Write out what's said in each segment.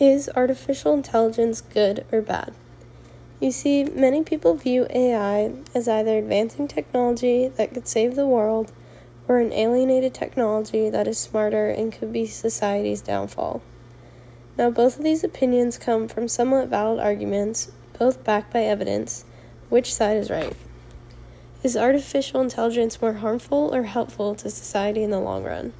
Is artificial intelligence good or bad? You see, many people view AI as either advancing technology that could save the world or an alienated technology that is smarter and could be society's downfall. Now, both of these opinions come from somewhat valid arguments, both backed by evidence. Which side is right? Is artificial intelligence more harmful or helpful to society in the long run?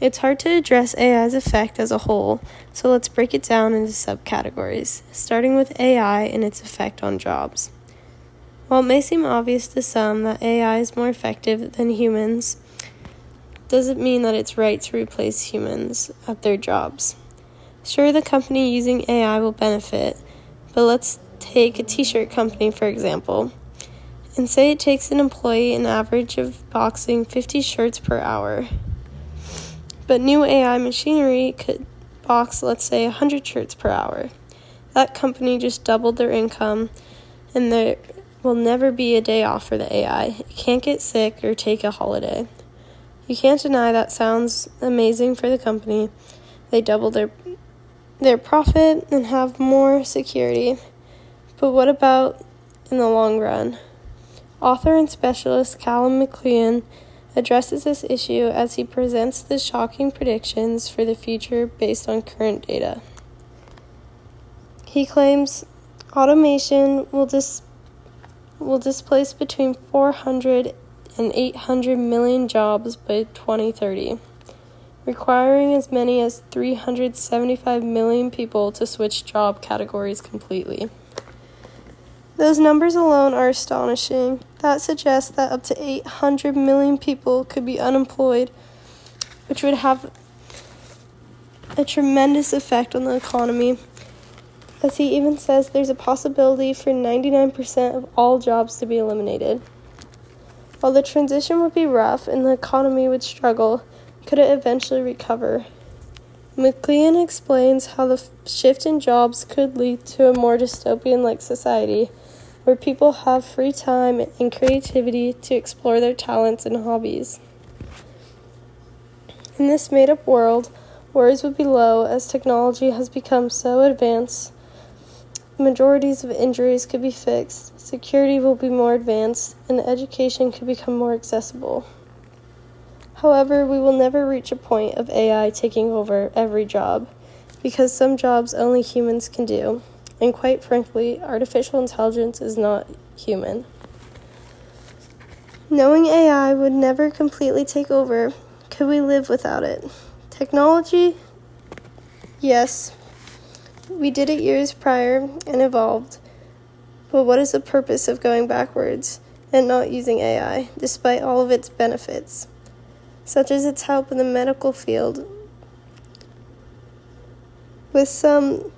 It's hard to address AI's effect as a whole, so let's break it down into subcategories, starting with AI and its effect on jobs. While it may seem obvious to some that AI is more effective than humans, doesn't mean that it's right to replace humans at their jobs. Sure, the company using AI will benefit, but let's take a t shirt company for example, and say it takes an employee an average of boxing 50 shirts per hour. But new AI machinery could box, let's say, 100 shirts per hour. That company just doubled their income, and there will never be a day off for the AI. It can't get sick or take a holiday. You can't deny that sounds amazing for the company. They double their their profit and have more security. But what about in the long run? Author and specialist Callum McLean addresses this issue as he presents the shocking predictions for the future based on current data. He claims automation will, dis- will displace between 400 and 800 million jobs by 2030, requiring as many as 375 million people to switch job categories completely. Those numbers alone are astonishing. That suggests that up to 800 million people could be unemployed, which would have a tremendous effect on the economy. As he even says, there's a possibility for 99% of all jobs to be eliminated. While the transition would be rough and the economy would struggle, could it eventually recover? McLean explains how the shift in jobs could lead to a more dystopian like society where people have free time and creativity to explore their talents and hobbies. In this made up world, worries would be low as technology has become so advanced. Majorities of injuries could be fixed, security will be more advanced, and education could become more accessible. However, we will never reach a point of AI taking over every job because some jobs only humans can do and quite frankly, artificial intelligence is not human. Knowing AI would never completely take over, could we live without it? Technology? Yes. We did it years prior and evolved. But what is the purpose of going backwards and not using AI, despite all of its benefits, such as its help in the medical field? With some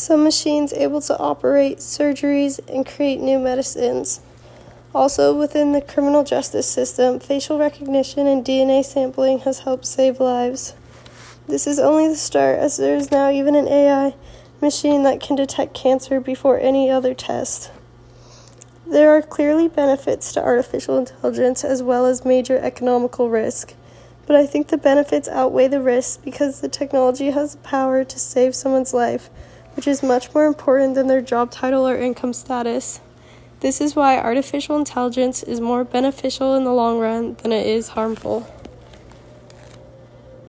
some machines able to operate surgeries and create new medicines. Also, within the criminal justice system, facial recognition and DNA sampling has helped save lives. This is only the start, as there is now even an AI machine that can detect cancer before any other test. There are clearly benefits to artificial intelligence as well as major economical risk, but I think the benefits outweigh the risks because the technology has the power to save someone's life which is much more important than their job title or income status. This is why artificial intelligence is more beneficial in the long run than it is harmful.